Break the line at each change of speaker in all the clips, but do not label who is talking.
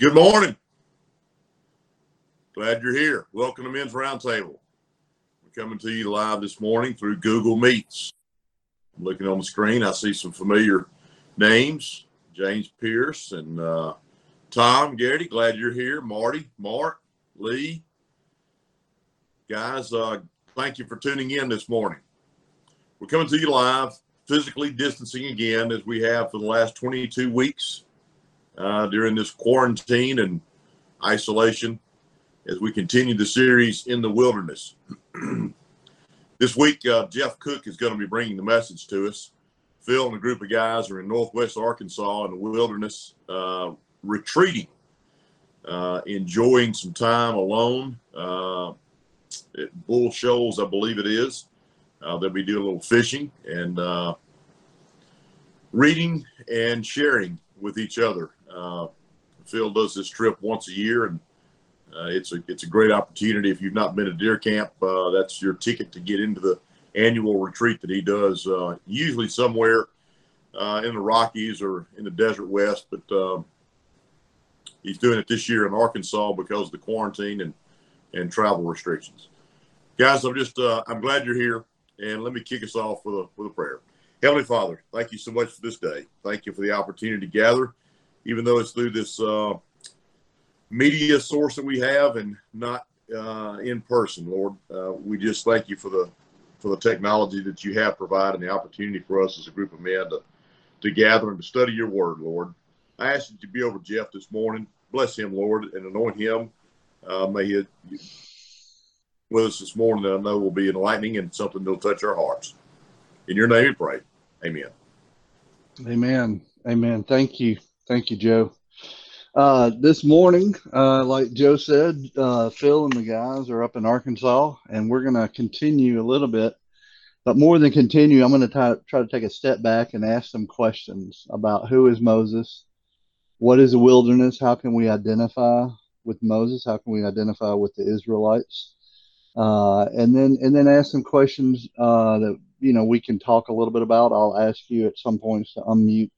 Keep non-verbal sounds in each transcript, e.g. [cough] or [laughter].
Good morning. Glad you're here. Welcome to Men's Roundtable. We're coming to you live this morning through Google Meets. I'm looking on the screen, I see some familiar names James Pierce and uh, Tom Garrity. Glad you're here. Marty, Mark, Lee. Guys, uh, thank you for tuning in this morning. We're coming to you live, physically distancing again as we have for the last 22 weeks uh, during this quarantine and isolation as we continue the series in the wilderness. [clears throat] this week, uh, Jeff Cook is going to be bringing the message to us. Phil and a group of guys are in Northwest Arkansas in the wilderness, uh, retreating, uh, enjoying some time alone uh, at Bull Shoals, I believe it is. Uh, they'll be doing a little fishing and reading and sharing with each other. Uh, Phil does this trip once a year, and uh, it's a it's a great opportunity. If you've not been to deer camp, uh, that's your ticket to get into the annual retreat that he does, usually somewhere in the Rockies or in the desert west. But um, he's doing it this year in Arkansas because of the quarantine and and travel restrictions. Guys, I'm just uh, I'm glad you're here, and let me kick us off with a with a prayer. Heavenly Father, thank you so much for this day. Thank you for the opportunity to gather even though it's through this uh, media source that we have and not uh, in person, Lord. Uh, we just thank you for the for the technology that you have provided and the opportunity for us as a group of men to to gather and to study your word, Lord. I ask you to be over Jeff this morning. Bless him, Lord, and anoint him. Uh, may he with us this morning that I know will be enlightening and something that'll touch our hearts. In your name we pray. Amen.
Amen. Amen. Thank you. Thank you, Joe. Uh, this morning, uh, like Joe said, uh, Phil and the guys are up in Arkansas, and we're going to continue a little bit. But more than continue, I'm going to try, to take a step back and ask some questions about who is Moses, what is the wilderness, how can we identify with Moses, how can we identify with the Israelites, uh, and then and then ask some questions uh, that you know we can talk a little bit about. I'll ask you at some points to unmute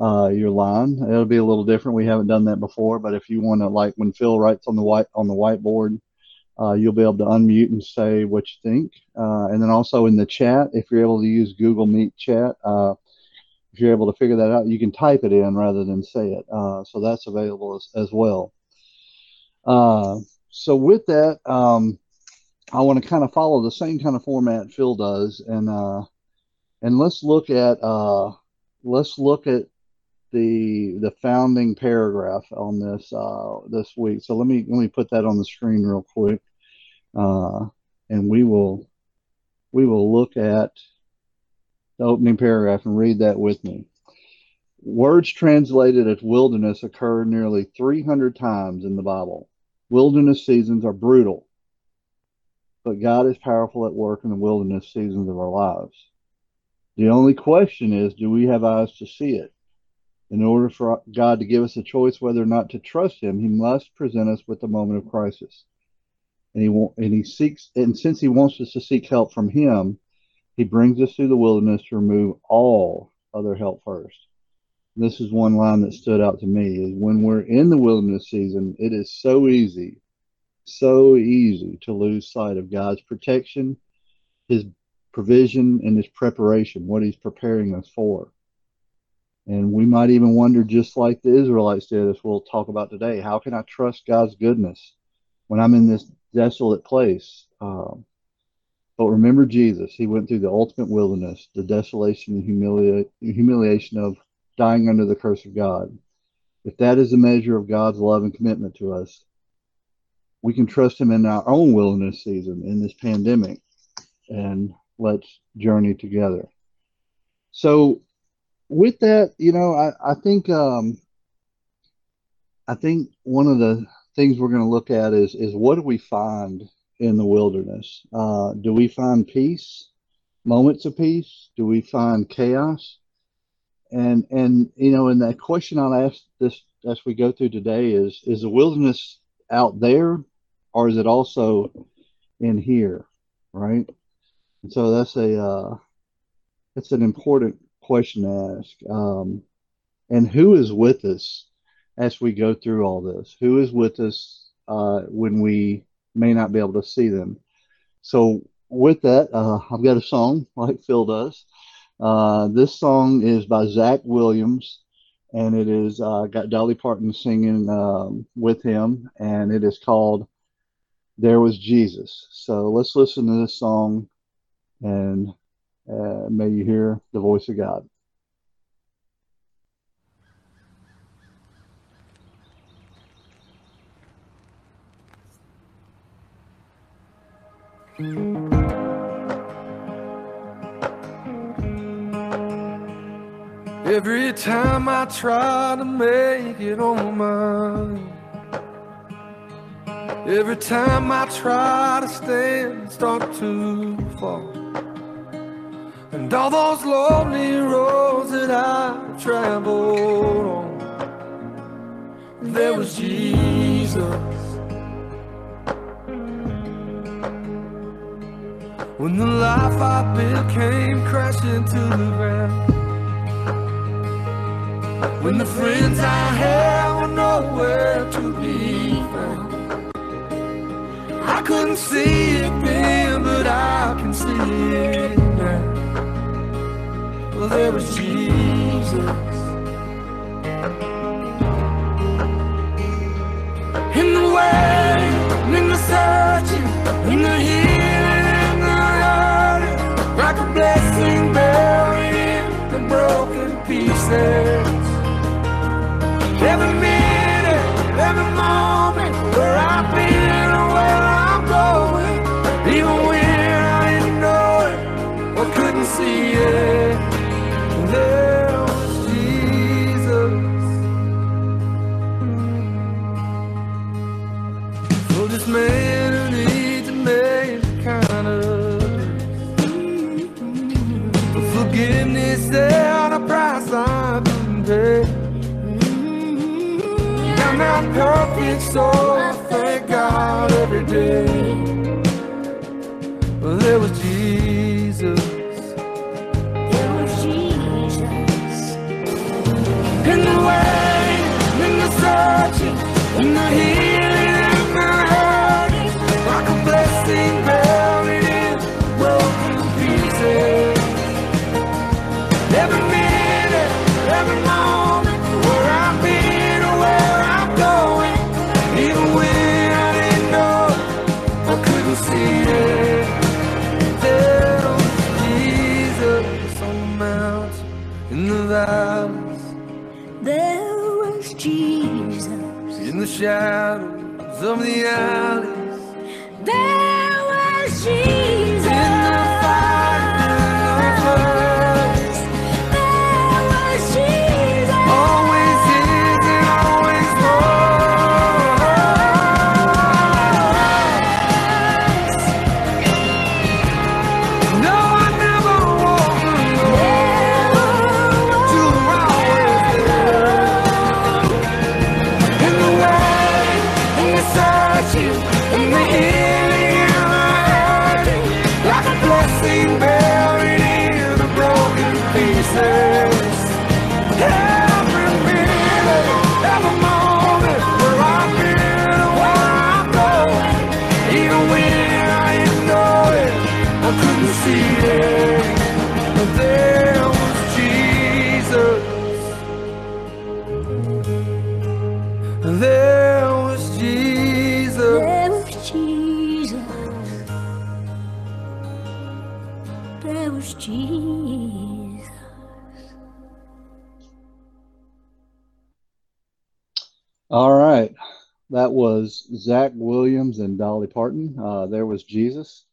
uh, your line. It'll be a little different. We haven't done that before, but if you want to, like when Phil writes on the white on the whiteboard, uh, you'll be able to unmute and say what you think. Uh, and then also in the chat, if you're able to use Google Meet chat, uh, if you're able to figure that out, you can type it in rather than say it. Uh, so that's available as, as well. Uh, so with that, um, I want to kind of follow the same kind of format Phil does, and and let's look at let's look at the the founding paragraph on this uh, this week. So let me let me put that on the screen real quick, uh, and we will we will look at the opening paragraph and read that with me. Words translated as wilderness occur nearly 300 times in the Bible. Wilderness seasons are brutal, but God is powerful at work in the wilderness seasons of our lives. The only question is, do we have eyes to see it? In order for God to give us a choice whether or not to trust Him, He must present us with a moment of crisis. And He and He seeks, and since He wants us to seek help from Him, He brings us through the wilderness to remove all other help first. And this is one line that stood out to me: is when we're in the wilderness season, it is so easy, so easy to lose sight of God's protection, His provision, and His preparation, what He's preparing us for. And we might even wonder, just like the Israelites did, as we'll talk about today, how can I trust God's goodness when I'm in this desolate place? Um, but remember Jesus. He went through the ultimate wilderness, the desolation and humilia- humiliation of dying under the curse of God. If that is a measure of God's love and commitment to us, we can trust Him in our own wilderness season in this pandemic. And let's journey together. So, with that, you know, I, I think um, I think one of the things we're going to look at is is what do we find in the wilderness? Uh, do we find peace, moments of peace? Do we find chaos? And and you know, and that question I'll ask this as we go through today is is the wilderness out there, or is it also in here, right? And so that's a uh, that's an important question to ask. Um, and who is with us as we go through all this? Who is with us uh, when we may not be able to see them? So, with that, uh, I've got a song like Phil does. Uh, this song is by Zach Williams, and it is uh, got Dolly Parton singing um, with him, and it is called "There Was Jesus." So let's listen to this song, and uh, may you hear the voice of God.
Every time I try to make it on my Every time I try to stand, start to fall. And all those lonely roads that I've traveled on, there was Jesus. When the life I built came crashing to the ground. When the friends I had were nowhere to be found. I couldn't see it then, but I can see it now. Well, there was Jesus. In the way, in the searching, in the healing, in the hurting, like a blessing buried in the broken pieces. Every minute, every moment, where I've been so I thank God every day. There was shadows of the alleys,
That was Zach Williams and Dolly Parton. Uh, there was Jesus.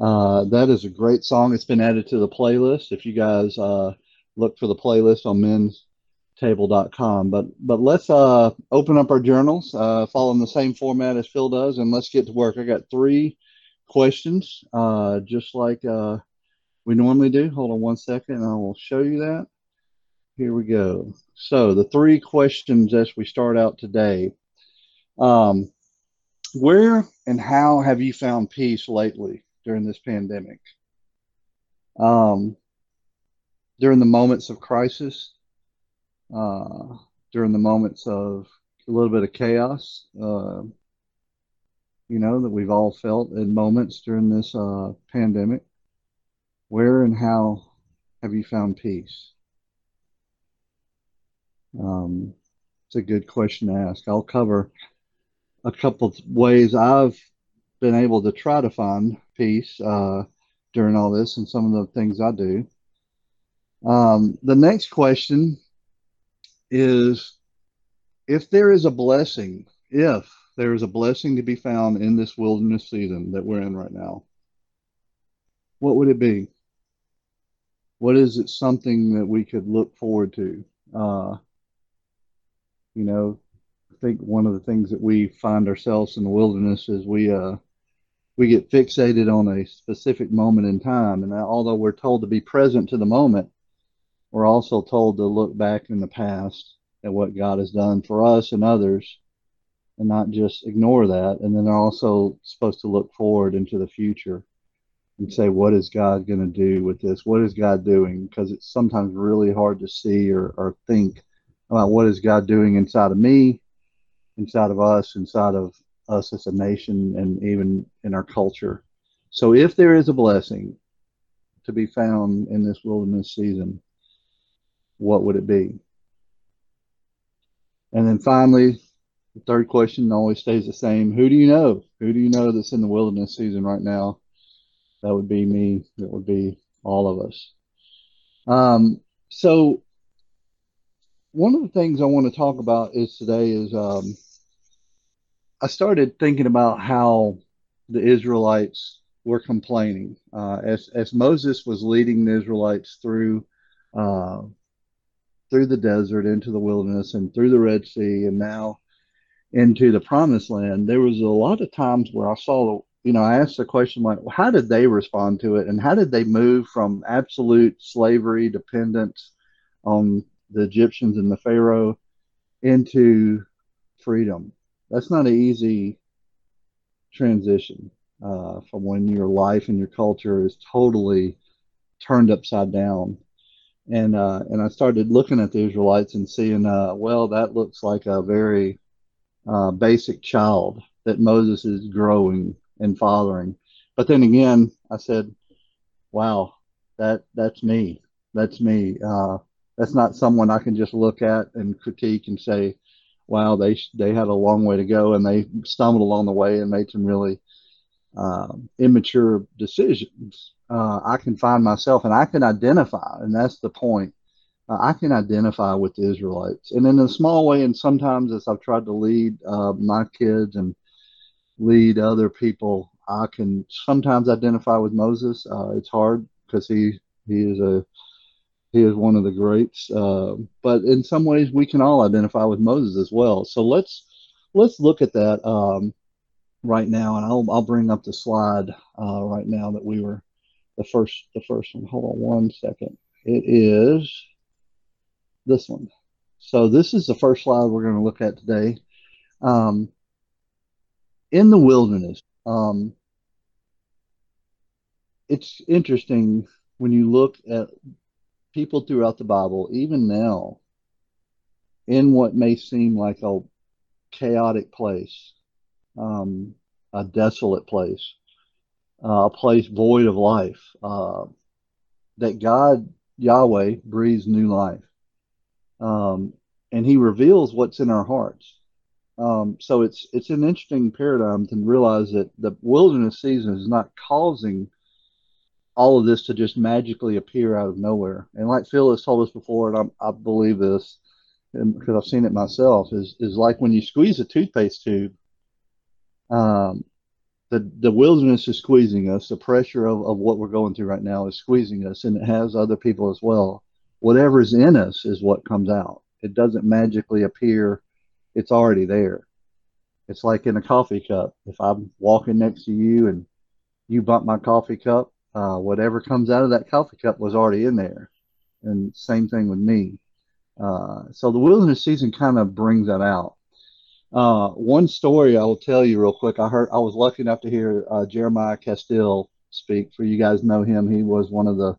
Uh, that is a great song. It's been added to the playlist. If you guys uh, look for the playlist on menstable.com. But but let's uh, open up our journals, uh, following the same format as Phil does, and let's get to work. I got three questions, uh, just like we normally do. Hold on one second, and I will show you that. Here we go. So the three questions as we start out today. Um, where and how have you found peace lately during this pandemic? Um, during the moments of crisis, uh, during the moments of a little bit of chaos, uh, you know, that we've all felt in moments during this uh, pandemic. Where and how have you found peace? Um, it's a good question to ask. I'll cover a couple ways I've been able to try to find peace uh, during all this and some of the things I do. Um, the next question is if there is a blessing, if there is a blessing to be found in this wilderness season that we're in right now, what would it be? What is it something that we could look forward to? Uh, you know, think one of the things that we find ourselves in the wilderness is we uh, we get fixated on a specific moment in time, and although we're told to be present to the moment, we're also told to look back in the past at what God has done for us and others and not just ignore that. And then they're also supposed to look forward into the future and say, what is God going to do with this? What is God doing? Because it's sometimes really hard to see or, or think about what is God doing inside of me, inside of us, inside of us as a nation, and even in our culture. So if there is a blessing to be found in this wilderness season, what would it be? And then finally, the third question always stays the same. Who do you know? Who do you know that's in the wilderness season right now? That would be me. That would be all of us. Um, so one of the things I want to talk about is today is um, I started thinking about how the Israelites were complaining uh, as as Moses was leading the Israelites through uh, through the desert into the wilderness and through the Red Sea and now into the promised land, there was a lot of times where I saw, you know, I asked the question like, how did they respond to it? And how did they move from absolute slavery, dependence on the Egyptians and the Pharaoh into freedom? That's not an easy transition uh, from when your life and your culture is totally turned upside down and uh, and I started looking at the Israelites and seeing, uh, well, that looks like a very uh, basic child that Moses is growing and fathering. But then again, I said, wow, that that's me. That's me. Uh, that's not someone I can just look at and critique and say, wow, they they had a long way to go and they stumbled along the way and made some really uh, immature decisions uh, I can find myself and I can identify, and that's the point. Uh, I can identify with the Israelites, and in a small way. And sometimes, as I've tried to lead uh, my kids and lead other people, I can sometimes identify with Moses. Uh, it's hard because he he is a he is one of the greats. Uh, but in some ways, we can all identify with Moses as well. So let's let's look at that um, right now, and I'll I'll bring up the slide uh, right now that we were the first the first one. Hold on one second. It is this one. So this is the first slide we're going to look at today. Um, in the wilderness, um, it's interesting when you look at people throughout the Bible, even now, in what may seem like a chaotic place, um, a desolate place uh, a place void of life, uh, that God, Yahweh, breathes new life. Um, and he reveals what's in our hearts. Um, so it's it's an interesting paradigm to realize that the wilderness season is not causing all of this to just magically appear out of nowhere. And like Phil has told us before, and I, I believe this because I've seen it myself, is is like when you squeeze a toothpaste tube. Um, the, the wilderness is squeezing us. The pressure of, of what we're going through right now is squeezing us, and it has other people as well. Whatever's in us is what comes out. It doesn't magically appear, it's already there. It's like in a coffee cup. If I'm walking next to you and you bump my coffee cup, uh, whatever comes out of that coffee cup was already in there. And same thing with me. Uh, so the wilderness season kind of brings that out. Uh, one story I will tell you real quick. I heard I was lucky enough to hear uh, Jeremiah Castille speak. For you guys know him, he was one of the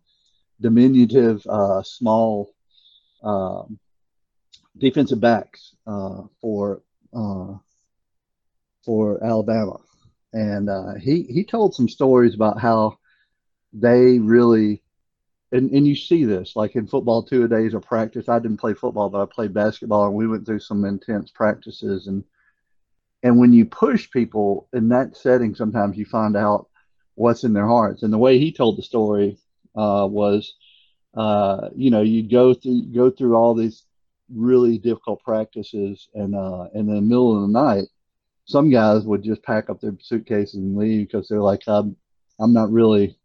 diminutive, uh, small um, defensive backs uh, for for Alabama, and he he told some stories about how they really and, and you see this like in football two a days of practice. I didn't play football, but I played basketball, and we went through some intense practices. And and when you push people in that setting, sometimes you find out what's in their hearts. And the way he told the story uh, was, uh, you know, you go through go through all these really difficult practices, and uh, in the middle of the night, some guys would just pack up their suitcases and leave because they're like, I'm I'm not really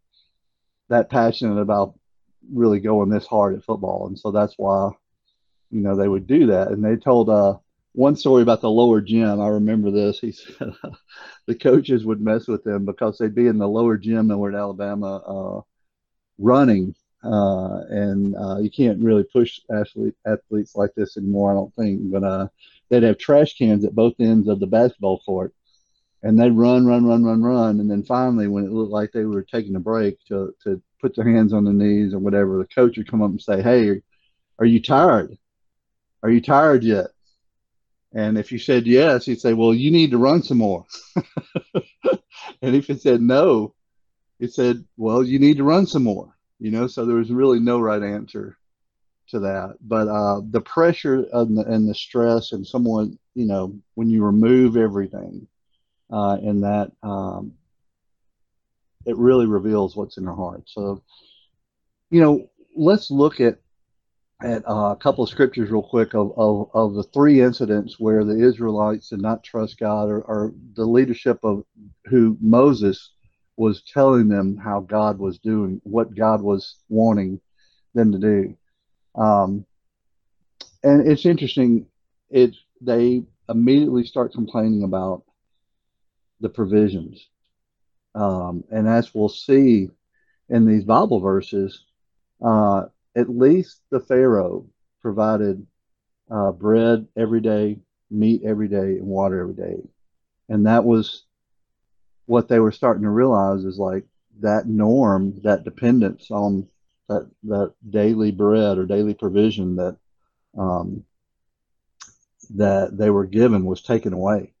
that passionate about really going this hard at football, and so that's why, you know, they would do that. And they told uh, one story about the lower gym. I remember this. He said [laughs] the coaches would mess with them because they'd be in the lower gym over in Alabama uh, running, uh, and uh, you can't really push athlete, athletes like this anymore, I don't think. But uh, they'd have trash cans at both ends of the basketball court, and they'd run, run, run, run, run, and then finally, when it looked like they were taking a break to to put their hands on their knees or whatever, the coach would come up and say, "Hey, are you tired? Are you tired yet?" And if you said yes, he'd say, "Well, you need to run some more." [laughs] and if it said no, he said, "Well, you need to run some more." You know, so there was really no right answer to that. But uh, the pressure and the, and the stress, and someone, you know, when you remove everything, uh, in that, um, it really reveals what's in their heart. So, you know, let's look at at uh, a couple of scriptures real quick of, of, of the three incidents where the Israelites did not trust God or, or the leadership of who Moses was telling them how God was doing, what God was wanting them to do. Um, and it's interesting. It they immediately start complaining about the provisions, um, and as we'll see in these Bible verses, uh, at least the Pharaoh provided uh, bread every day, meat every day, and water every day, and that was what they were starting to realize is like that norm, that dependence on that that daily bread or daily provision that um, that they were given was taken away.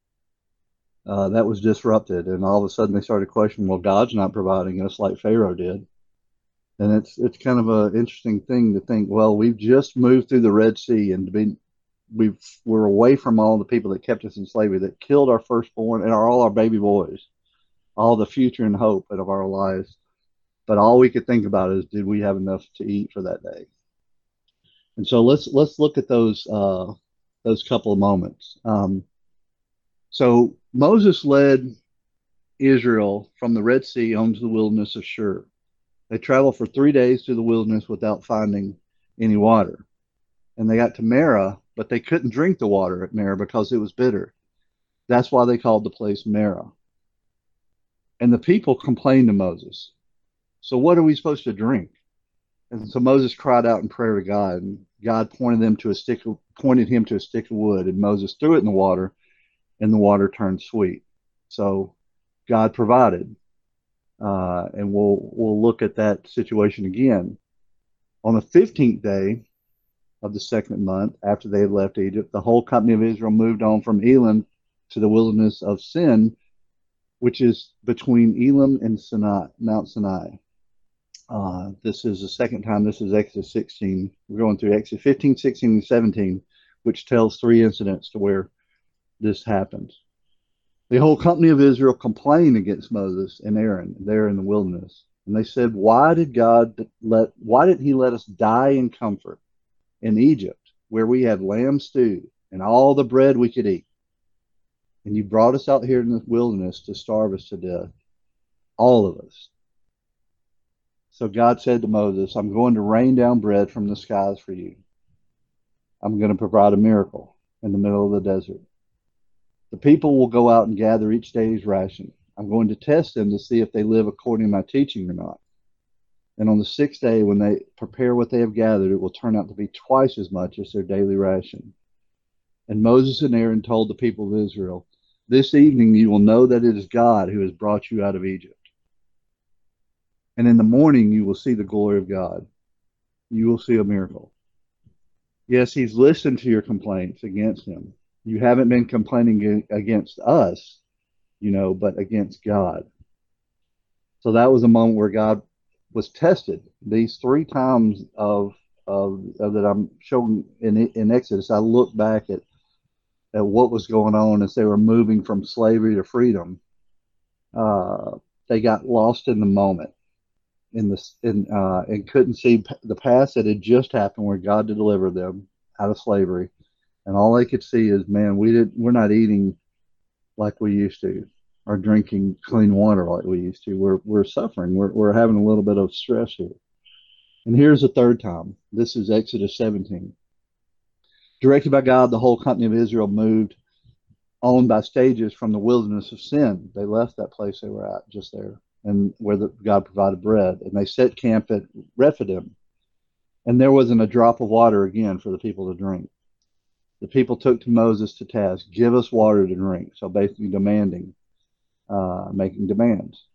Uh, that was disrupted, and all of a sudden they started questioning, well, God's not providing us like Pharaoh did. And it's it's kind of an interesting thing to think. Well, we've just moved through the Red Sea, and to be we've we're away from all the people that kept us in slavery, that killed our firstborn and our, all our baby boys, all the future and hope of our lives. But all we could think about is, did we have enough to eat for that day? And so let's let's look at those uh, those couple of moments. Um, so Moses led Israel from the Red Sea onto the wilderness of Shur. They traveled for three days through the wilderness without finding any water. And they got to Marah, but they couldn't drink the water at Marah because it was bitter. That's why they called the place Marah. And the people complained to Moses. So what are we supposed to drink? And so Moses cried out in prayer to God, and God pointed them to a stick pointed him to a stick of wood, and Moses threw it in the water, and the water turned sweet. So God provided, uh, and we'll we'll look at that situation again on the fifteenth day of the second month after they had left Egypt. The whole company of Israel moved on from Elim to the wilderness of Sin, which is between Elim and Sinai, Mount Sinai. Uh, this is the second time. This is Exodus 16. We're going through Exodus 15, 16, and 17, which tells three incidents to where this happens. The whole company of Israel complained against Moses and Aaron there in the wilderness. And they said, Why did God let why did he let us die in comfort in Egypt, where we had lamb stew and all the bread we could eat? And you brought us out here in the wilderness to starve us to death. All of us. So God said to Moses, I'm going to rain down bread from the skies for you. I'm going to provide a miracle in the middle of the desert. The people will go out and gather each day's ration. I'm going to test them to see if they live according to my teaching or not. And on the sixth day, when they prepare what they have gathered, it will turn out to be twice as much as their daily ration. And Moses and Aaron told the people of Israel, This evening you will know that it is God who has brought you out of Egypt. And in the morning you will see the glory of God. You will see a miracle. Yes, he's listened to your complaints against him. You haven't been complaining against us, you know, but against God. So that was a moment where God was tested. These three times of of, of that I'm showing in in Exodus, I look back at at what was going on as they were moving from slavery to freedom. Uh, they got lost in the moment, in the in uh, and couldn't see the past that had just happened, where God delivered them out of slavery, and all they could see is, man, we did we're not eating like we used to, or drinking clean water like we used to. We're we're suffering. We're we're having a little bit of stress here. And here's the third time. This is Exodus 17. Directed by God, the whole company of Israel moved on by stages from the wilderness of sin. They left that place they were at just there, and where the, God provided bread, and they set camp at Rephidim. And there wasn't a drop of water again for the people to drink. The people took to Moses to task, "Give us water to drink." So basically, demanding, uh, making demands.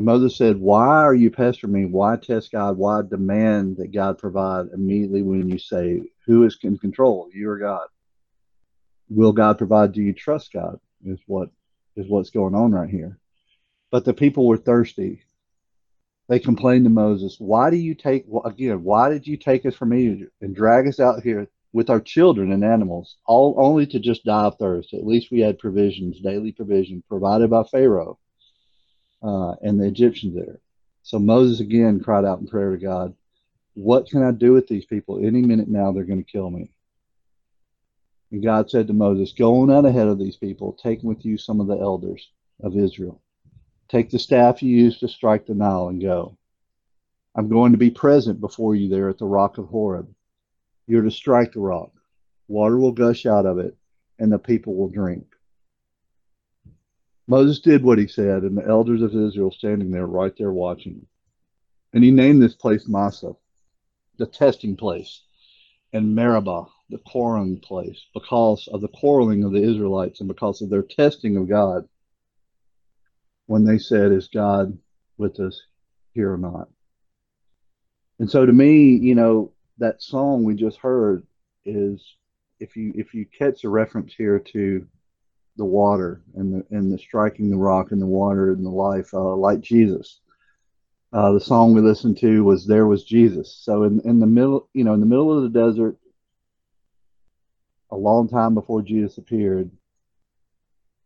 And Moses said, Why are you pestering me? Why test God? Why demand that God provide immediately when you say, Who is in control? You or God? Will God provide? Do you trust God? Is what is what's going on right here. But the people were thirsty. They complained to Moses, Why do you take again, why did you take us from Egypt and drag us out here with our children and animals, all only to just die of thirst? At least we had provisions, daily provision provided by Pharaoh uh, and the Egyptians there. So Moses again cried out in prayer to God, What can I do with these people? Any minute now, they're going to kill me. And God said to Moses, Go on out ahead of these people, take with you some of the elders of Israel. Take the staff you used to strike the Nile and go. I'm going to be present before you there at the rock of Horeb. You're to strike the rock. Water will gush out of it, and the people will drink. Moses did what he said, and the elders of Israel standing there, right there watching. And he named this place Massah, the testing place, and Meribah, the quarreling place, because of the quarreling of the Israelites and because of their testing of God when they said, Is God with us here or not? And so to me, you know, that song we just heard is if you if you catch a reference here to the water and the and the striking the rock and the water and the life, uh, like Jesus. Uh, the song we listened to was "There Was Jesus." So in in the middle, you know, in the middle of the desert, a long time before Jesus appeared,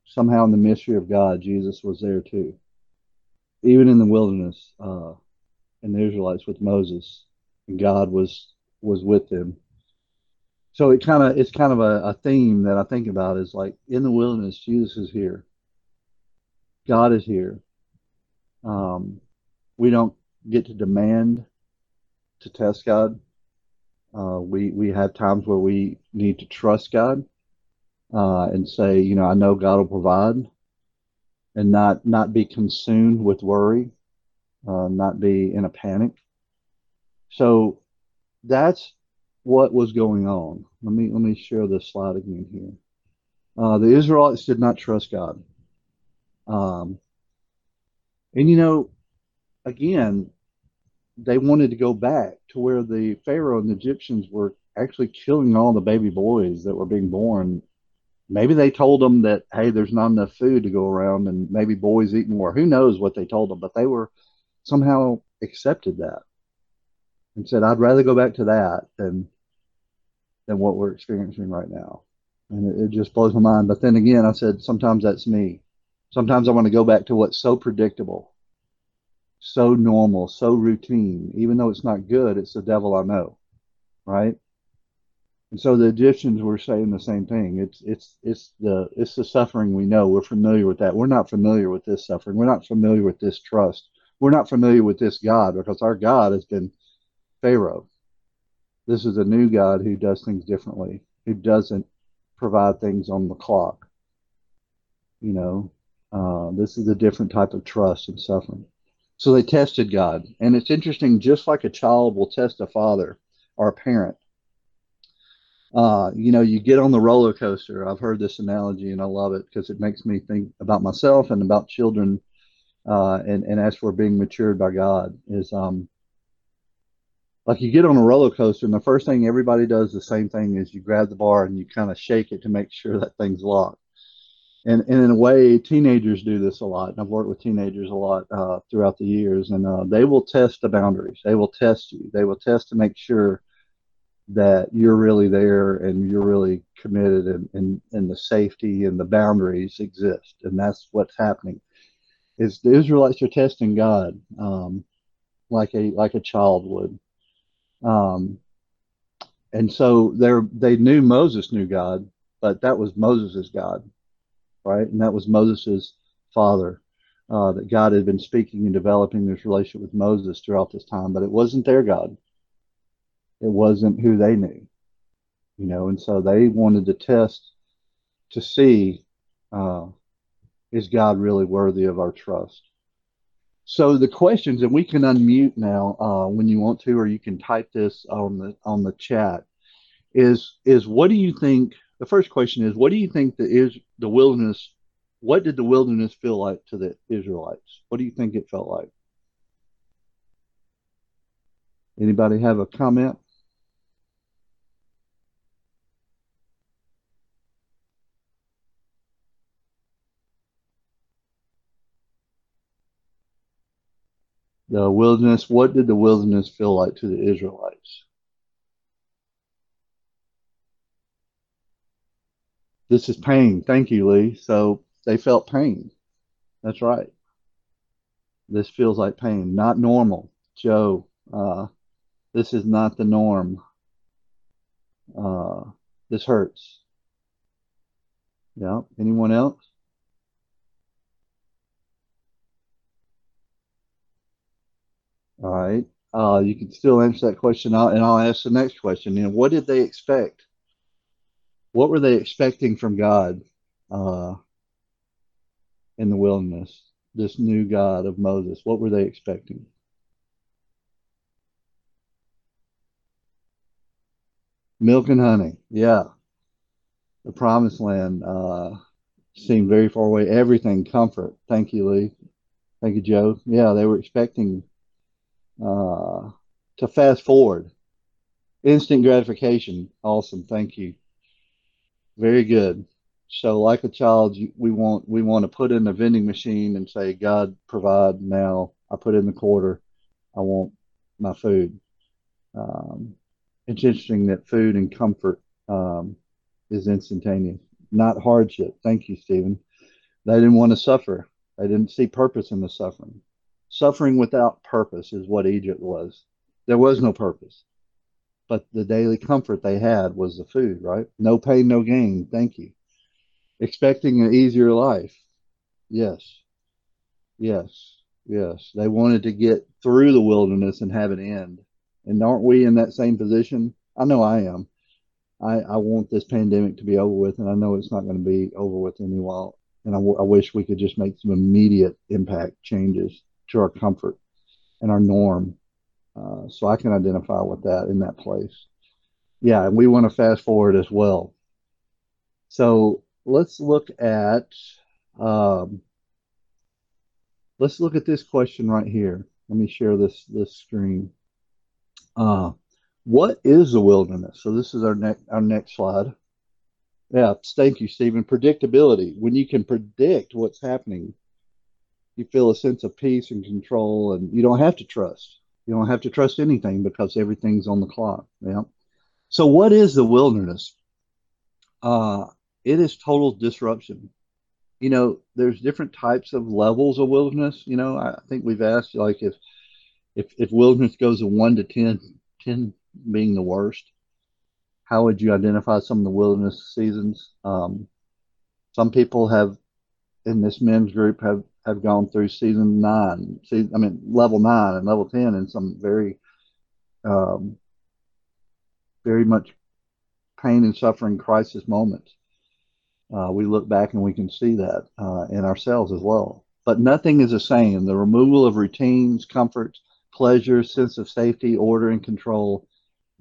somehow in the mystery of God, Jesus was there too. Even in the wilderness, uh, the Israelites with Moses, and God was was with them so it kind of it's kind of a, a theme that I think about is like in the wilderness, Jesus is here. God is here. Um, we don't get to demand to test God. Uh, we we have times where we need to trust God uh, and say, you know, I know God will provide, and not not be consumed with worry, uh, not be in a panic. So that's what was going on. Let me let me share this slide again here. Uh, the Israelites did not trust God, um, and you know, again, they wanted to go back to where the Pharaoh and the Egyptians were actually killing all the baby boys that were being born. Maybe they told them that hey, there's not enough food to go around, and maybe boys eat more. Who knows what they told them? But they were somehow accepted that and said, I'd rather go back to that than than what we're experiencing right now. And it, it just blows my mind. But then again, I said, sometimes that's me. Sometimes I want to go back to what's so predictable, so normal, so routine. Even though it's not good, it's the devil I know, right? And so the Egyptians were saying the same thing. It's it's it's the it's the suffering we know. We're familiar with that. We're not familiar with this suffering. We're not familiar with this trust. We're not familiar with this God because our God has been Pharaoh. This is a new God who does things differently, who doesn't provide things on the clock. You know, uh, this is a different type of trust and suffering. So they tested God. And it's interesting, just like a child will test a father or a parent. Uh, you know, you get on the roller coaster. I've heard this analogy and I love it because it makes me think about myself and about children. Uh, and, and as we're being matured by God, is um, like you get on a roller coaster and the first thing everybody does the same thing is you grab the bar and you kind of shake it to make sure that thing's locked and, and in a way, teenagers do this a lot. And I've worked with teenagers a lot uh, throughout the years, and uh, they will test the boundaries. They will test you. They will test to make sure that you're really there and you're really committed and, and, and the safety and the boundaries exist. And that's what's happening. Is the Israelites are testing God um, like a like a child would. Um, and so they knew Moses knew God, but that was Moses' God, right? And that was Moses' father. Uh, that God had been speaking and developing this relationship with Moses throughout this time, but it wasn't their God it wasn't who they knew, you know, and so they wanted to test to see uh, is God really worthy of our trust. So the questions, and we can unmute now uh, when you want to, or you can type this on the on the chat. Is is what do you think? The first question is, what do you think the is the wilderness? What did the wilderness feel like to the Israelites? What do you think it felt like? Anybody have a comment? The wilderness, what did the wilderness feel like to the Israelites? This is pain. Thank you, Lee. So they felt pain. That's right. This feels like pain, not normal. Joe, uh, this is not the norm. Uh, this hurts. Yeah. Anyone else? All right. Uh, you can still answer that question, and I'll ask the next question. You know, what did they expect? What were they expecting from God uh, in the wilderness? This new God of Moses. What were they expecting? Milk and honey. Yeah. The promised land uh, seemed very far away. Everything, comfort. Thank you, Lee. Thank you, Joe. Yeah, they were expecting uh, to fast forward. Instant gratification. Awesome. Thank you. Very good. So, like a child, we want we want to put in a vending machine and say, "God, provide now." I put in the quarter. I want my food. Um, it's interesting that food and comfort um, is instantaneous, not hardship. Thank you, Stephen. They didn't want to suffer. They didn't see purpose in the suffering. Suffering without purpose is what Egypt was. There was no purpose. But the daily comfort they had was the food, right? No pain, no gain. Thank you. Expecting an easier life. Yes. Yes. Yes. They wanted to get through the wilderness and have an end. And aren't we in that same position? I know I am. I, I want this pandemic to be over with, and I know it's not going to be over with any while. And I, w- I wish we could just make some immediate impact changes to our comfort and our norm. Uh, so I can identify with that in that place. Yeah, and we want to fast forward as well. So let's look at um, let's look at this question right here. Let me share this this screen. Uh, what is the wilderness? So this is our next our next slide. Yeah, thank you, Stephen. Predictability. When you can predict what's happening, you feel a sense of peace and control, and you don't have to trust. You don't have to trust anything because everything's on the clock. Yeah. So what is the wilderness? Uh, it is total disruption. You know, there's different types of levels of wilderness. You know, I think we've asked like if if if wilderness goes a one to 10, 10 being the worst, how would you identify some of the wilderness seasons? Um, some people have in this men's group have have gone through season nine, see, I mean level nine and level ten, in some very um, very much pain and suffering crisis moments. Uh, we look back and we can see that uh, in ourselves as well. But nothing is the same. The removal of routines, comforts, pleasures, sense of safety, order, and control,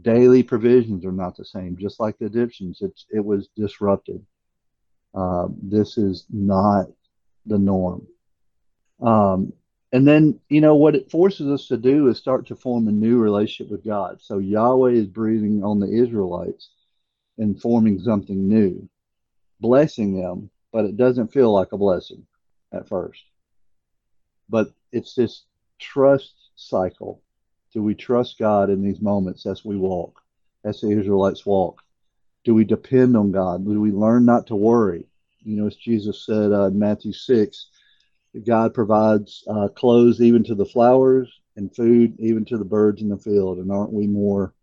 daily provisions are not the same. Just like the Egyptians, it's it was disrupted. Uh, this is not the norm. Um, and then, you know, what it forces us to do is start to form a new relationship with God. So Yahweh is breathing on the Israelites and forming something new, blessing them but it doesn't feel like a blessing at first. But it's this trust cycle. Do we trust God in these moments as we walk, as the Israelites walk? Do we depend on God? Do we learn not to worry? You know, as Jesus said uh, in Matthew 6, God provides uh, clothes even to the flowers and food even to the birds in the field. And aren't we more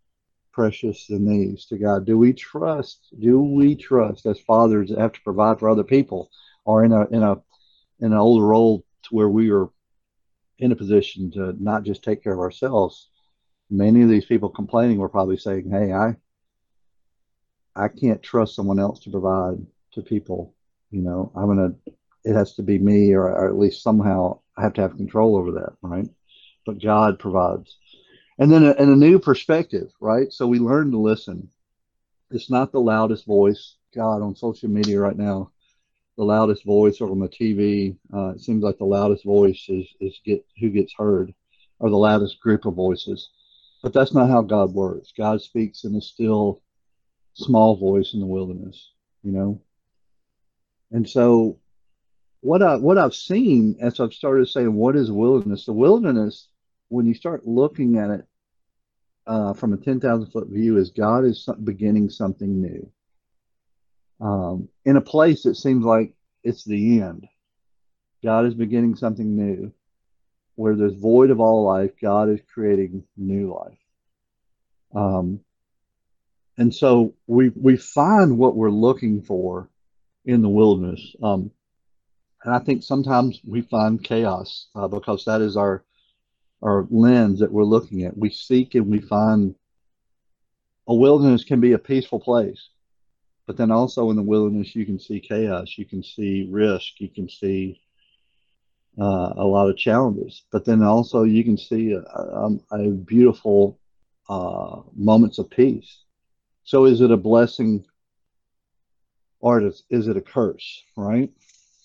precious than these to God? Do we trust? Do we trust as fathers that have to provide for other people or in a in a in an older role to where we are in a position to not just take care of ourselves? Many of these people complaining were probably saying, Hey, I I can't trust someone else to provide to people. You know, I'm gonna it has to be me or, or at least somehow I have to have control over that, right? But God provides. And then a, and a new perspective, right? So we learn to listen. It's not the loudest voice. God, on social media right now, the loudest voice or on the TV, uh, it seems like the loudest voice is, is get who gets heard or the loudest group of voices. But that's not how God works. God speaks in a still small voice in the wilderness, you know? And so what I what I've seen as I've started saying what is wilderness, the wilderness, when you start looking at it uh, from a ten thousand foot view, is God is beginning something new. Um, in a place that seems like it's the end, God is beginning something new. Where there's void of all life, God is creating new life. Um, and so we we find what we're looking for in the wilderness. Um, and I think sometimes we find chaos uh, because that is our our lens that we're looking at. We seek and we find a wilderness can be a peaceful place, but then also in the wilderness you can see chaos, you can see risk, you can see uh, a lot of challenges, but then also you can see a, a, a beautiful uh, moments of peace. So is it a blessing or is, is it a curse, right?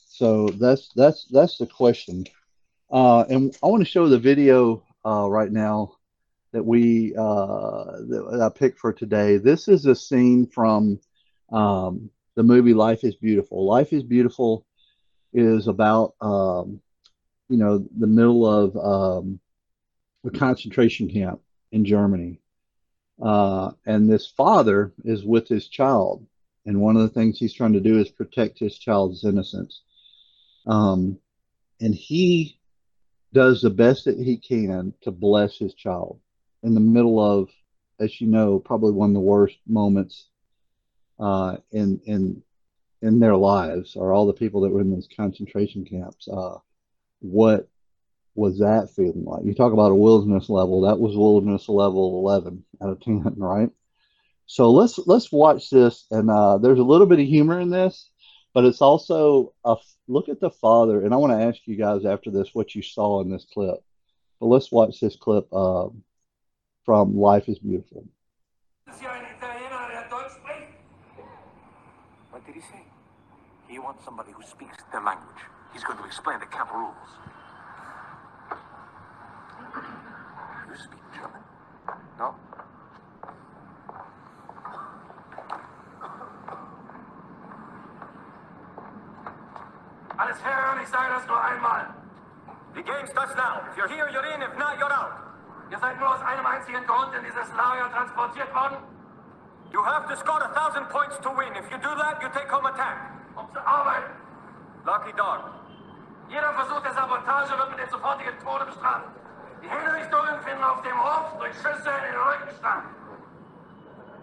So that's that's that's the question. Uh, and I want to show the video uh, right now that we uh, that I picked for today. This is a scene from um, the movie Life is Beautiful. Life is Beautiful is about um, you know the middle of um, a concentration camp in Germany, uh, and this father is with his child, and one of the things he's trying to do is protect his child's innocence. Um, and he does the best that he can to bless his child in the middle of, as you know, probably one of the worst moments uh, in in in their lives, or all the people that were in those concentration camps. Uh, what was that feeling like? You talk about a wilderness level. That was wilderness level eleven out of ten, [laughs] right? So let's let's watch this, and uh, there's a little bit of humor in this, but it's also a look at the father. And I want to ask you guys after this what you saw in this clip. But let's watch this clip um, from Life is Beautiful.
What did he say? He wants somebody who speaks their language. He's going to explain the camp rules. You speak German? No?
Alles und ich sage das nur einmal.
The game starts now. If you're here, you're in. If not, you're out.
Ihr seid nur aus einem einzigen Grund in dieses Lager transportiert worden,
You have to score a thousand points to win. If you do that, you take home a tank.
um zu arbeiten.
Lucky dog.
Jeder Versuch der Sabotage wird mit dem sofortigen Tode bestraft. Die Hinrichtungen finden auf dem Hof durch Schüsse in den Rücken statt.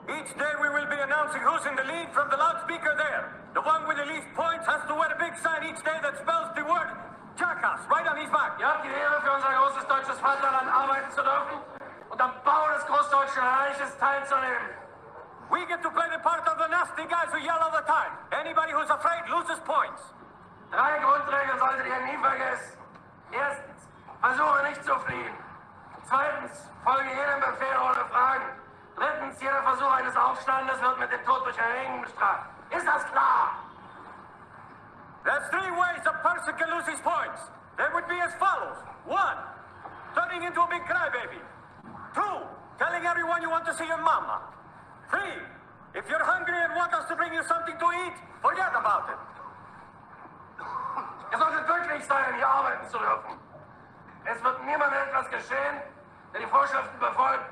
Each day we will be announcing who's in the lead from the loudspeaker there. The one with the least points has to wear a big sign each day that spells the word jackass right on his back.
Ihr habt die Ehre, für unser großes deutsches Vaterland arbeiten zu dürfen und am Bau des Großdeutschen Reiches teilzunehmen.
We get to play the part of the nasty guys who yell all the time. Anybody who's afraid loses points.
Drei Grundregeln solltet ihr nie vergessen. Erstens, versuche nicht zu fliehen. Zweitens, folge jedem Befehl ohne Fragen. Drittens, jeder Versuch eines Aufstandes wird mit dem Tod durch Erhängen bestraft. Ist das klar?
There's three ways a person can lose his points. They would be as follows. One, turning into a big crybaby. Two, telling everyone you want to see your mama. Three, if you're hungry and want us to bring you something to eat, forget about it. [laughs]
glücklich sein, hier arbeiten zu dürfen. Es wird niemandem etwas geschehen, der die Vorschriften befolgt.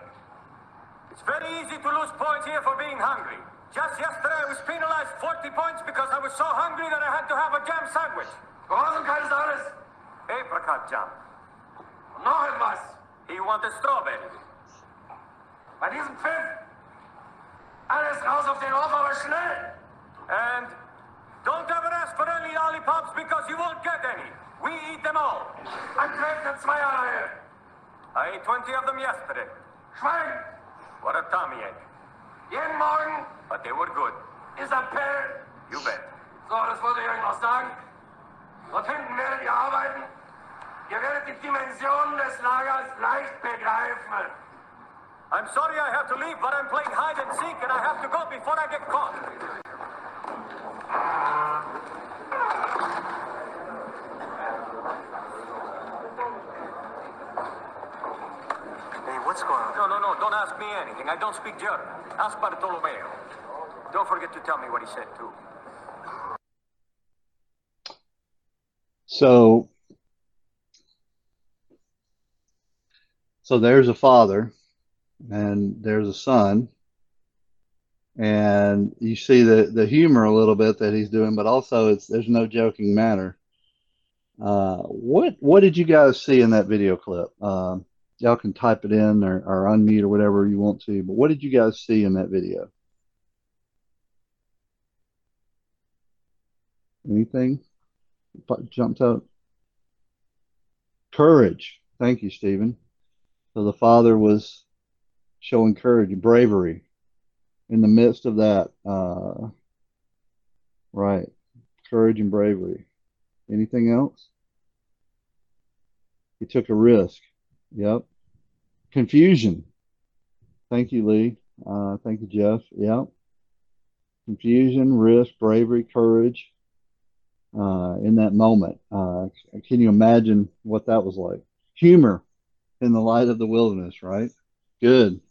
It's very easy to lose points here for being hungry. Just yesterday I was penalized 40 points because I was so hungry that I had to have a jam sandwich.
Gehorsamkeit ist alles.
Apricot jam.
Und noch etwas.
He wanted strawberry.
Bei diesem Pfiff. Alles raus auf den Hof, aber schnell.
And don't ever ask for any lollipops because you won't get any. We eat them all.
Antreten in Zweierreihe.
I ate 20 of them yesterday.
Schweigen.
What a tummy ache.
Jeden Morgen
But they were good.
ist Appell.
You bet.
So, das wollte ich euch noch sagen. Dort hinten werdet ihr arbeiten. Ihr werdet die Dimensionen des Lagers leicht begreifen.
I'm sorry I have to leave, but I'm playing hide and seek and I have to go before I get caught.
Hey, what's going on?
No, no, no, don't ask me anything. I don't speak German. Ask Bartolomeo. Don't forget to tell me what he said, too.
So, so there's a father and there's a son, and you see the the humor a little bit that he's doing, but also it's there's no joking matter. Uh, what what did you guys see in that video clip? Uh, y'all can type it in or, or unmute or whatever you want to, but what did you guys see in that video? Anything? jumped out. Courage. Thank you, Stephen. So the father was showing courage, bravery in the midst of that. Uh, right. Courage and bravery. Anything else? He took a risk. Yep. Confusion. Thank you, Lee. Uh, thank you, Jeff. Yeah. Confusion, risk, bravery, courage uh, in that moment. Uh, can you imagine what that was like? Humor in the light of the wilderness, right? Good.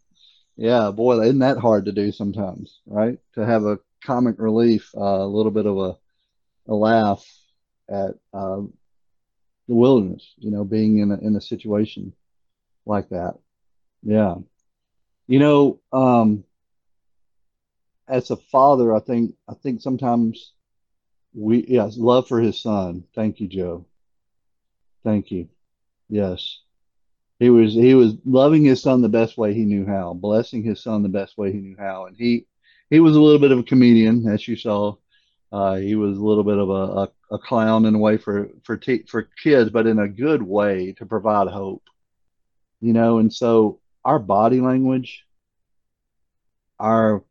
Yeah, boy, isn't that hard to do sometimes, right? To have a comic relief, uh, a little bit of a, a laugh at uh, the wilderness, you know, being in a, in a situation like that. Yeah. You know, um, as a father, I think I think sometimes we yes, love for his son. Thank you, Joe. Thank you. Yes. He was he was loving his son the best way he knew how, blessing his son the best way he knew how. And he he was a little bit of a comedian, as you saw. Uh, he was a little bit of a, a, a clown in a way for for te- for kids, but in a good way to provide hope. You know, and so our body language, our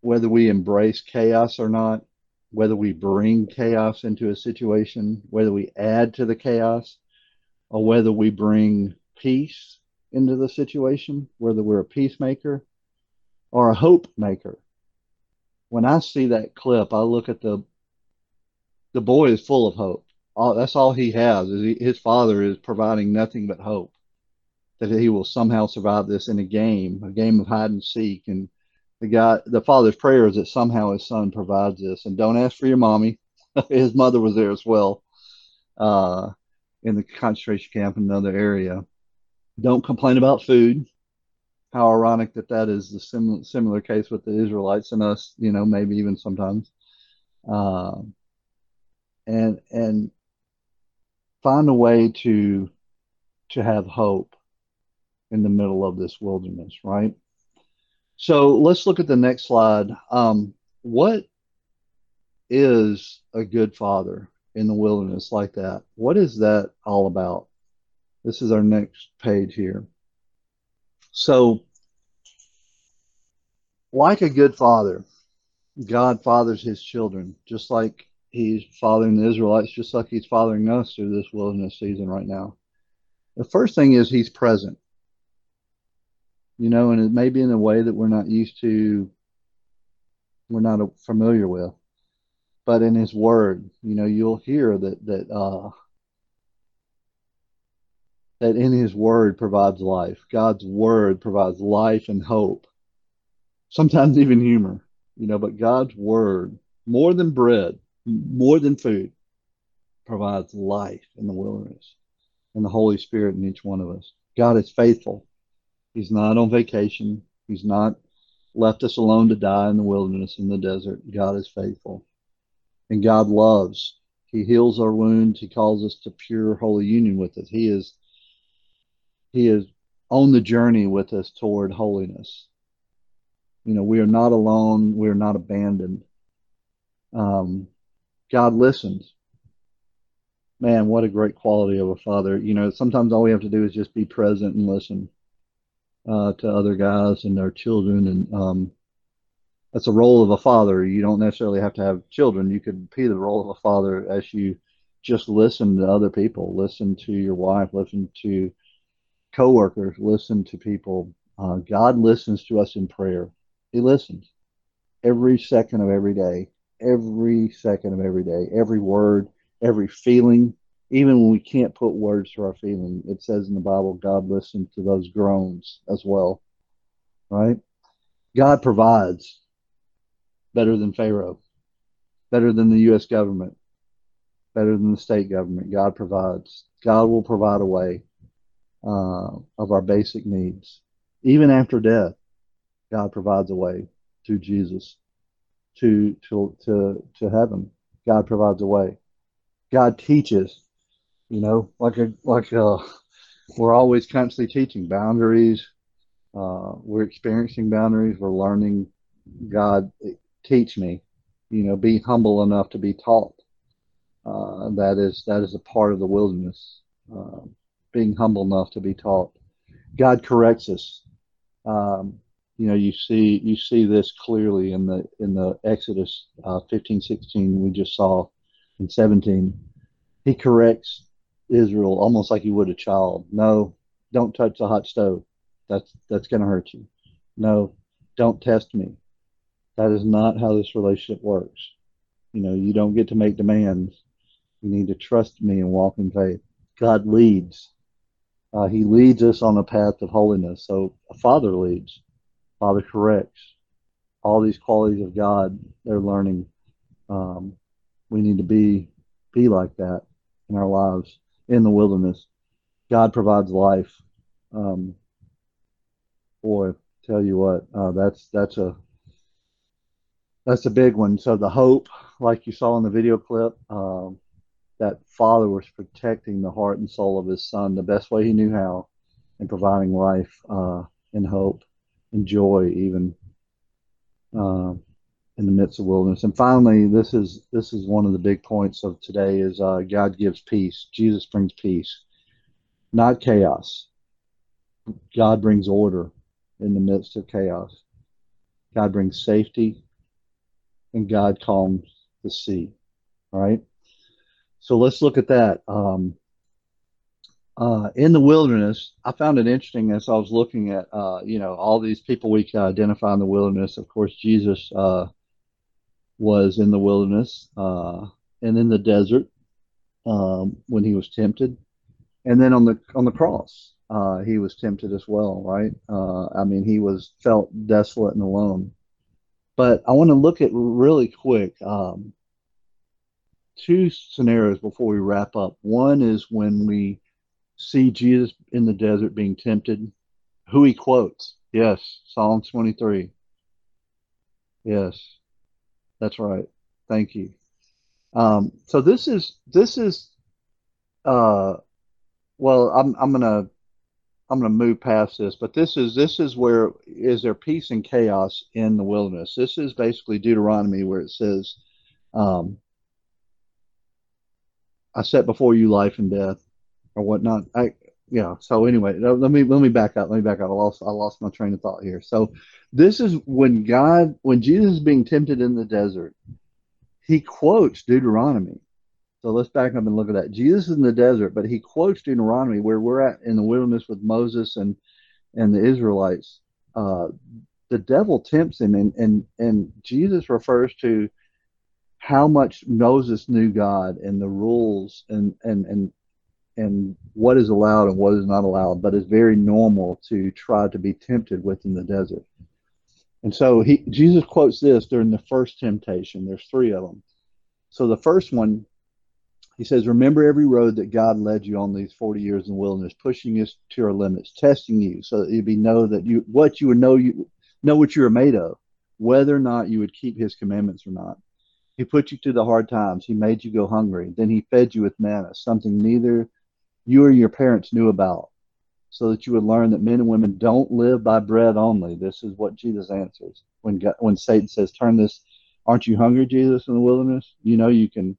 whether we embrace chaos or not, whether we bring chaos into a situation, whether we add to the chaos, or whether we bring peace into the situation, whether we're a peacemaker or a hope maker. When I see that clip, I look at the the boy is full of hope. All, that's all he has is he, his father is providing nothing but hope that he will somehow survive this in a game, a game of hide and seek, and the guy, the father's prayer is that somehow his son provides this. And don't ask for your mommy. [laughs] his mother was there as well, uh, in the concentration camp in another area. Don't complain about food. How ironic that that is the similar similar case with the Israelites and us. You know, maybe even sometimes. Uh, and and find a way to to have hope in the middle of this wilderness, right? So let's look at the next slide. Um, what is a good father in the wilderness like that? What is that all about? This is our next page here. So, like a good father, God fathers his children, just like he's fathering the Israelites, just like he's fathering us through this wilderness season right now. The first thing is he's present you know, and it may be in a way that we're not used to, we're not familiar with. But in His Word, you know, you'll hear that that uh, that in His Word provides life. God's Word provides life and hope. Sometimes even humor, you know. But God's Word, more than bread, more than food, provides life in the wilderness and the Holy Spirit in each one of us. God is faithful. He's not on vacation. He's not left us alone to die in the wilderness in the desert. God is faithful. And God loves. He heals our wounds. He calls us to pure holy union with us. He is he is on the journey with us toward holiness. You know, we are not alone. We are not abandoned. Um, God listens. Man, what a great quality of a father. You know, sometimes all we have to do is just be present and listen uh, to other guys and their children. And um, that's a role of a father. You don't necessarily have to have children. You could be the role of a father as you just listen to other people, listen to your wife, listen to coworkers, listen to people. Uh, God listens to us in prayer. He listens every second of every day, every second of every day, every word, every feeling, even when we can't put words to our feeling. It says in the Bible, God listens to those groans as well, right? God provides better than Pharaoh, better than the U.S. government, better than the state government. God provides. God will provide a way uh, of our basic needs. Even after death, God provides a way through Jesus to to to to heaven. God provides a way. God teaches, you know, like a like a, we're always constantly teaching boundaries. Uh, we're experiencing boundaries. We're learning. God, teach me. You know, be humble enough to be taught. Uh, that is that is a part of the wilderness. Uh, being humble enough to be taught. God corrects us. Um, you know, you see you see this clearly in the in the Exodus uh, 15, 16 we just saw in 17. He corrects Israel almost like you would a child. No, don't touch the hot stove. That's that's going to hurt you. No, don't test me. That is not how this relationship works. You know, you don't get to make demands. You need to trust me and walk in faith. God leads. Uh, he leads us on a path of holiness. So a father leads, father corrects. All these qualities of God, they're learning. Um, we need to be be like that in our lives in the wilderness. God provides life. Um, boy, tell you what, uh, that's that's a that's a big one. So the hope, like you saw in the video clip, um, that father was protecting the heart and soul of his son the best way he knew how, and providing life uh, and hope and joy even uh, in the midst of wilderness. And finally, this is this is one of the big points of today: is uh, God gives peace. Jesus brings peace, not chaos. God brings order in the midst of chaos. God brings safety, and God calms the sea. Right. So let's look at that. Um, uh, in the wilderness, I found it interesting as I was looking at, uh, you know, all these people we can identify in the wilderness. Of course, Jesus uh, was in the wilderness uh, and in the desert um, when he was tempted, and then on the on the cross, uh, he was tempted as well, right? Uh, I mean, he was felt desolate and alone. But I want to look at really quick. Um, two scenarios before we wrap up. One is when we see Jesus in the desert being tempted, who he quotes. Yes, Psalm 23. Yes, that's right. Thank you. Um, so this is this is uh, well, I'm I'm gonna I'm gonna move past this, but this is this is where is there peace and chaos in the wilderness? This is basically Deuteronomy where it says, um, I set before you life and death, or whatnot. I yeah. So anyway, let me let me back up. Let me back up. I lost I lost my train of thought here. So this is when God, when Jesus is being tempted in the desert, he quotes Deuteronomy. So let's back up and look at that. Jesus is in the desert, but he quotes Deuteronomy where we're at in the wilderness with Moses and and the Israelites. Uh, the devil tempts him, and and and Jesus refers to how much Moses knew God and the rules and and and and what is allowed and what is not allowed, but it's very normal to try to be tempted within the desert. And so he Jesus quotes this during the first temptation. There's three of them. So the first one, he says, Remember every road that God led you on these 40 years in the wilderness, pushing you to your limits, testing you so that you'd be know that you what you would know you know what you were made of, whether or not you would keep his commandments or not. He put you through the hard times. He made you go hungry. Then he fed you with manna, something neither you or your parents knew about, so that you would learn that men and women don't live by bread only. This is what Jesus answers when God, when Satan says, "Turn this, aren't you hungry, Jesus, in the wilderness? You know you can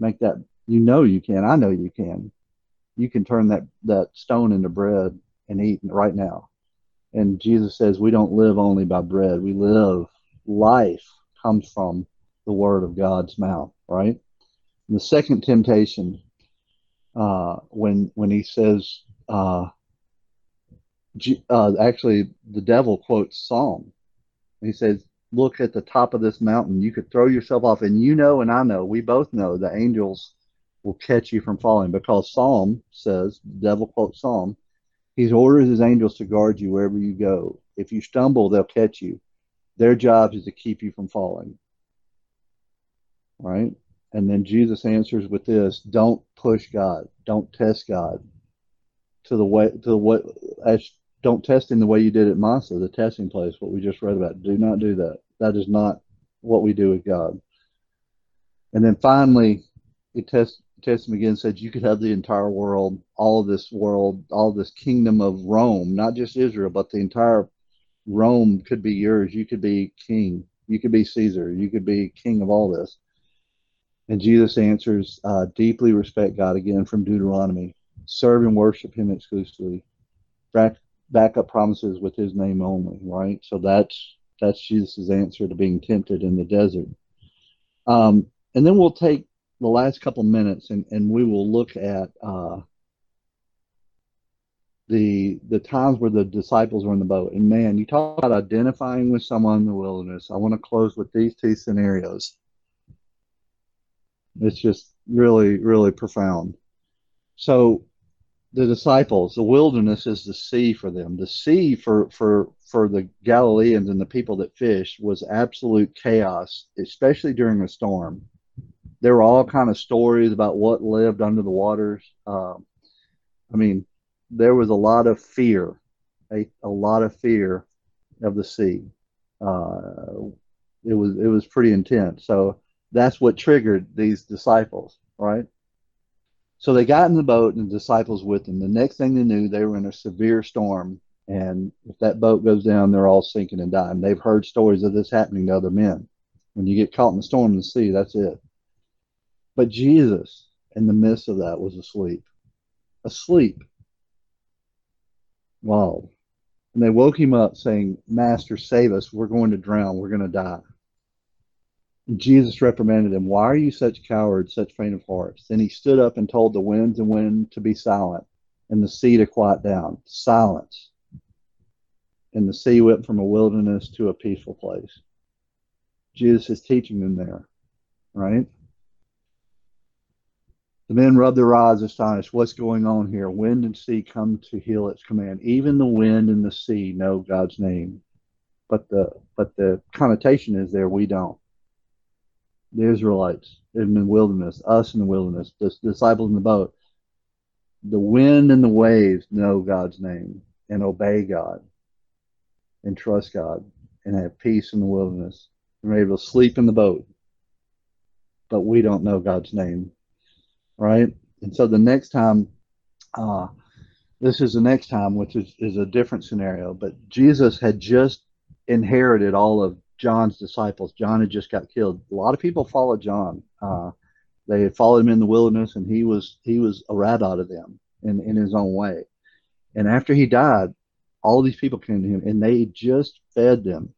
make that. You know you can. I know you can. You can turn that that stone into bread and eat right now." And Jesus says, "We don't live only by bread. We live. Life comes from the word of God's mouth, right?" And the second temptation uh, when when he says uh, uh, actually the devil quotes Psalm. He says, "Look at the top of this mountain. You could throw yourself off, and you know, and I know, we both know, the angels will catch you from falling because Psalm says, the devil quotes Psalm. He orders his angels to guard you wherever you go. If you stumble, they'll catch you. Their job is to keep you from falling. Right? And then Jesus answers with this: Don't push God. Don't test God to the way to what as don't test him the way you did at Massah, the testing place, what we just read about. Do not do that. That is not what we do with God. And then finally, he tests tests him again, said you could have the entire world, all of this world, all this kingdom of Rome, not just Israel, but the entire Rome could be yours. You could be king. You could be Caesar. You could be king of all this. And Jesus answers, uh, deeply respect God again from Deuteronomy. Serve and worship Him exclusively. Back, up promises with His name only, right? So that's that's Jesus' answer to being tempted in the desert. Um, and then we'll take the last couple minutes and, and we will look at uh, the the times where the disciples were in the boat. And man, you talk about identifying with someone in the wilderness. I want to close with these two scenarios. It's just really, really profound. So the disciples, the wilderness is the sea for them. The sea for for for the Galileans and the people that fished was absolute chaos, especially during a storm. There were all kind of stories about what lived under the waters. Um, I mean, there was a lot of fear, a, a lot of fear of the sea. Uh, it was it was pretty intense. So that's what triggered these disciples, right? So they got in the boat and the disciples with them. The next thing they knew, they were in a severe storm. And if that boat goes down, they're all sinking and dying. They've heard stories of this happening to other men. When you get caught in the storm in the sea, that's it. But Jesus, in the midst of that, was asleep. Asleep. Wow. And they woke him up saying, Master, save us. We're going to drown. We're going to die. Jesus reprimanded him, Why are you such cowards, such faint of hearts? Then he stood up and told the winds and wind to be silent, and the sea to quiet down. Silence. And the sea went from a wilderness to a peaceful place. Jesus is teaching them there, right? The men rubbed their eyes, astonished. What's going on here? Wind and sea come to heel its command. Even the wind and the sea know God's name, but the but the connotation is there. We don't the Israelites in the wilderness, us in the wilderness, the disciples in the boat. The wind and the waves know God's name and obey God and trust God and have peace in the wilderness. And are able to sleep in the boat. But we don't know God's name. Right? And so the next time, uh, this is the next time, which is, is a different scenario, but Jesus had just inherited all of John's disciples. John had just got killed. A lot of people followed John. Uh, they had followed him in the wilderness, and he was he was a rabbi to them in in his own way. And after he died, all these people came to him, and they just fed them.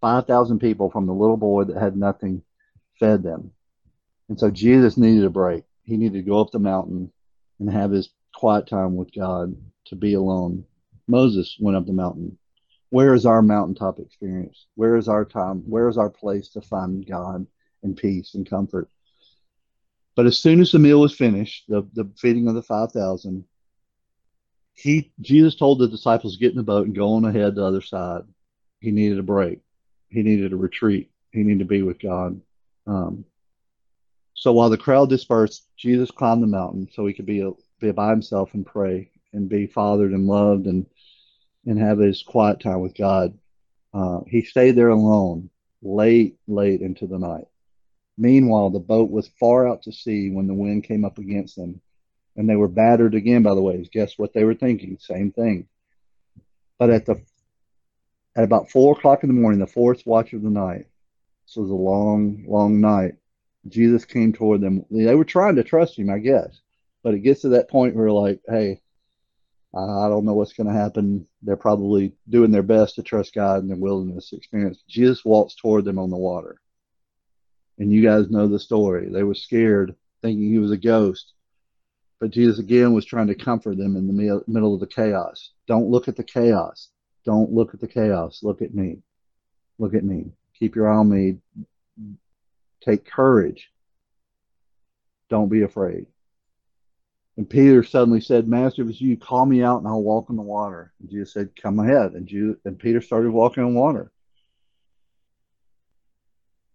Five thousand people from the little boy that had nothing fed them. And so Jesus needed a break. He needed to go up the mountain and have his quiet time with God to be alone. Moses went up the mountain where is our mountaintop experience? Where is our time? Where is our place to find God and peace and comfort? But as soon as the meal was finished, the, the feeding of the 5,000, he Jesus told the disciples get in the boat and go on ahead to the other side. He needed a break. He needed a retreat. He needed to be with God. Um, So while the crowd dispersed, Jesus climbed the mountain so he could be, be by himself and pray and be fathered and loved and and have his quiet time with God. Uh, he stayed there alone late, late into the night. Meanwhile, the boat was far out to sea when the wind came up against them, and they were battered again by the waves. Guess what they were thinking? Same thing. But at the at about four o'clock in the morning, the fourth watch of the night, this was a long, long night. Jesus came toward them. They were trying to trust him, I guess, but it gets to that point where like, hey, I don't know what's going to happen. They're probably doing their best to trust God in the wilderness experience. Jesus walks toward them on the water. And you guys know the story. They were scared, thinking he was a ghost. But Jesus again was trying to comfort them in the middle of the chaos. Don't look at the chaos. Don't look at the chaos. Look at me. Look at me. Keep your eye on me. Take courage. Don't be afraid. And Peter suddenly said, Master, if it's you, call me out and I'll walk on the water. And Jesus said, Come ahead. And, Jesus, and Peter started walking on water.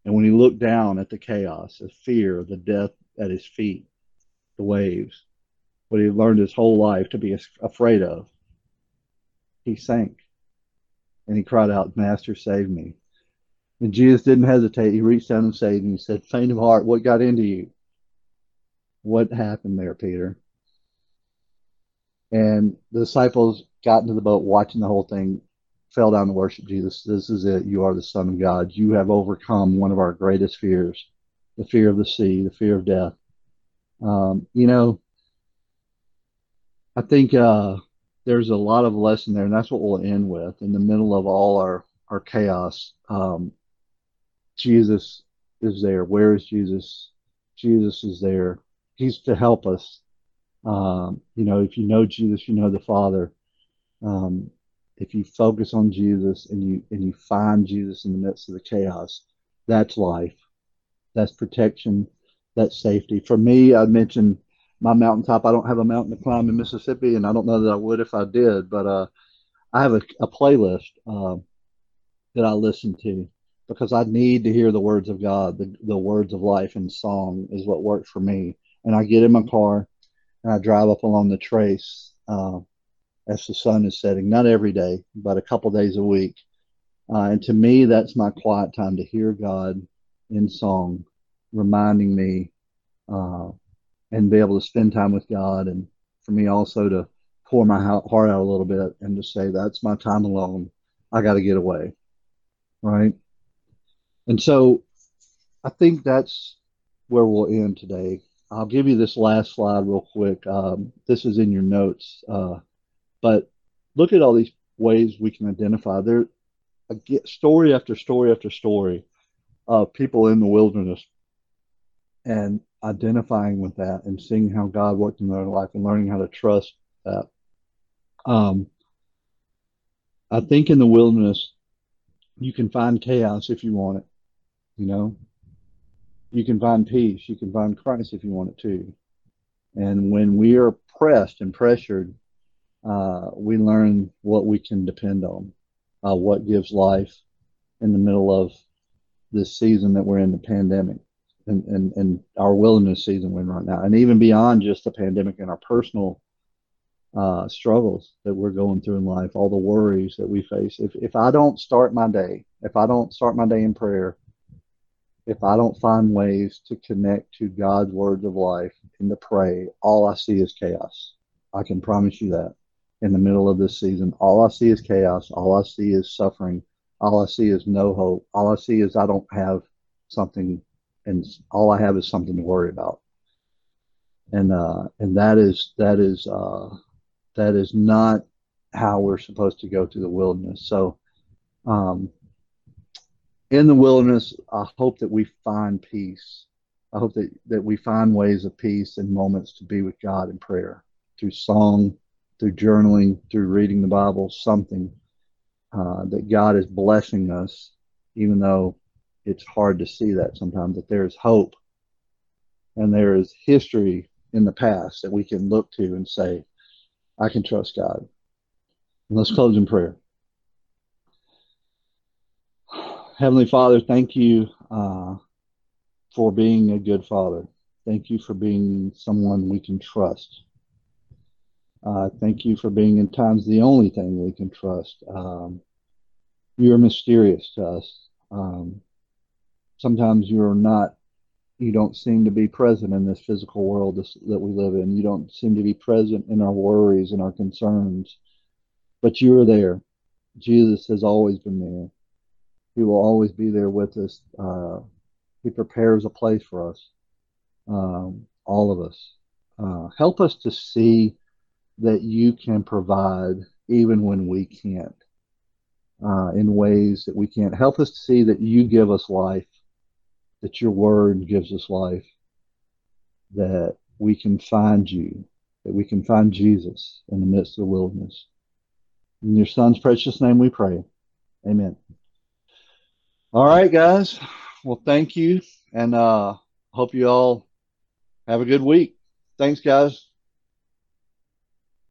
And when he looked down at the chaos, the fear, the death at his feet, the waves, what he had learned his whole life to be afraid of, he sank. And he cried out, Master, save me. And Jesus didn't hesitate. He reached down and saved him. He said, Faint of heart, what got into you? What happened there, Peter? And the disciples got into the boat watching the whole thing, fell down to worship Jesus. This is it. You are the Son of God. You have overcome one of our greatest fears the fear of the sea, the fear of death. Um, you know, I think uh, there's a lot of lesson there, and that's what we'll end with. In the middle of all our, our chaos, um, Jesus is there. Where is Jesus? Jesus is there. He's to help us. Um, you know, if you know Jesus, you know the Father. Um, if you focus on Jesus and you and you find Jesus in the midst of the chaos, that's life. That's protection. That's safety. For me, I mentioned my mountaintop. I don't have a mountain to climb in Mississippi, and I don't know that I would if I did. But uh, I have a, a playlist uh, that I listen to because I need to hear the words of God. The, the words of life and song is what works for me. And I get in my car and I drive up along the trace uh, as the sun is setting. Not every day, but a couple days a week. Uh, and to me, that's my quiet time to hear God in song, reminding me uh, and be able to spend time with God. And for me also to pour my heart out a little bit and to say, that's my time alone. I got to get away. Right. And so I think that's where we'll end today. I'll give you this last slide real quick. Um, this is in your notes. Uh, but look at all these ways we can identify. There, story after story after story of people in the wilderness and identifying with that and seeing how God worked in their life and learning how to trust that. Um, I think in the wilderness, you can find chaos if you want it. You know, you can find peace. You can find Christ if you want it to. And when we are pressed and pressured, uh, we learn what we can depend on, uh, what gives life in the middle of this season that we're in the pandemic and, and, and our wilderness season we're in right now. And even beyond just the pandemic and our personal uh, struggles that we're going through in life, all the worries that we face. If, if I don't start my day, if I don't start my day in prayer, if I don't find ways to connect to God's words of life and to pray, all I see is chaos. I can promise you that. In the middle of this season, all I see is chaos. All I see is suffering. All I see is no hope. All I see is I don't have something, and all I have is something to worry about. And uh, and that is that is uh, that is not how we're supposed to go through the wilderness. So, um, in the wilderness, I hope that we find peace. I hope that, that we find ways of peace and moments to be with God in prayer through song, through journaling, through reading the Bible, something uh, that God is blessing us, even though it's hard to see that sometimes, that there is hope and there is history in the past that we can look to and say, I can trust God. And let's close in prayer. Heavenly Father, thank you uh, for being a good father. Thank you for being someone we can trust. Uh, thank you for being in times the only thing we can trust. Um, you're mysterious to us. Um, sometimes you're not, you don't seem to be present in this physical world this, that we live in. You don't seem to be present in our worries and our concerns, but you are there. Jesus has always been there. He will always be there with us. Uh, he prepares a place for us, um, all of us. Uh, help us to see that you can provide even when we can't, uh, in ways that we can't. Help us to see that you give us life, that your word gives us life, that we can find you, that we can find Jesus in the midst of the wilderness. In your son's precious name we pray. Amen. All right, guys. Well, thank you. And uh hope you all have a good week. Thanks, guys.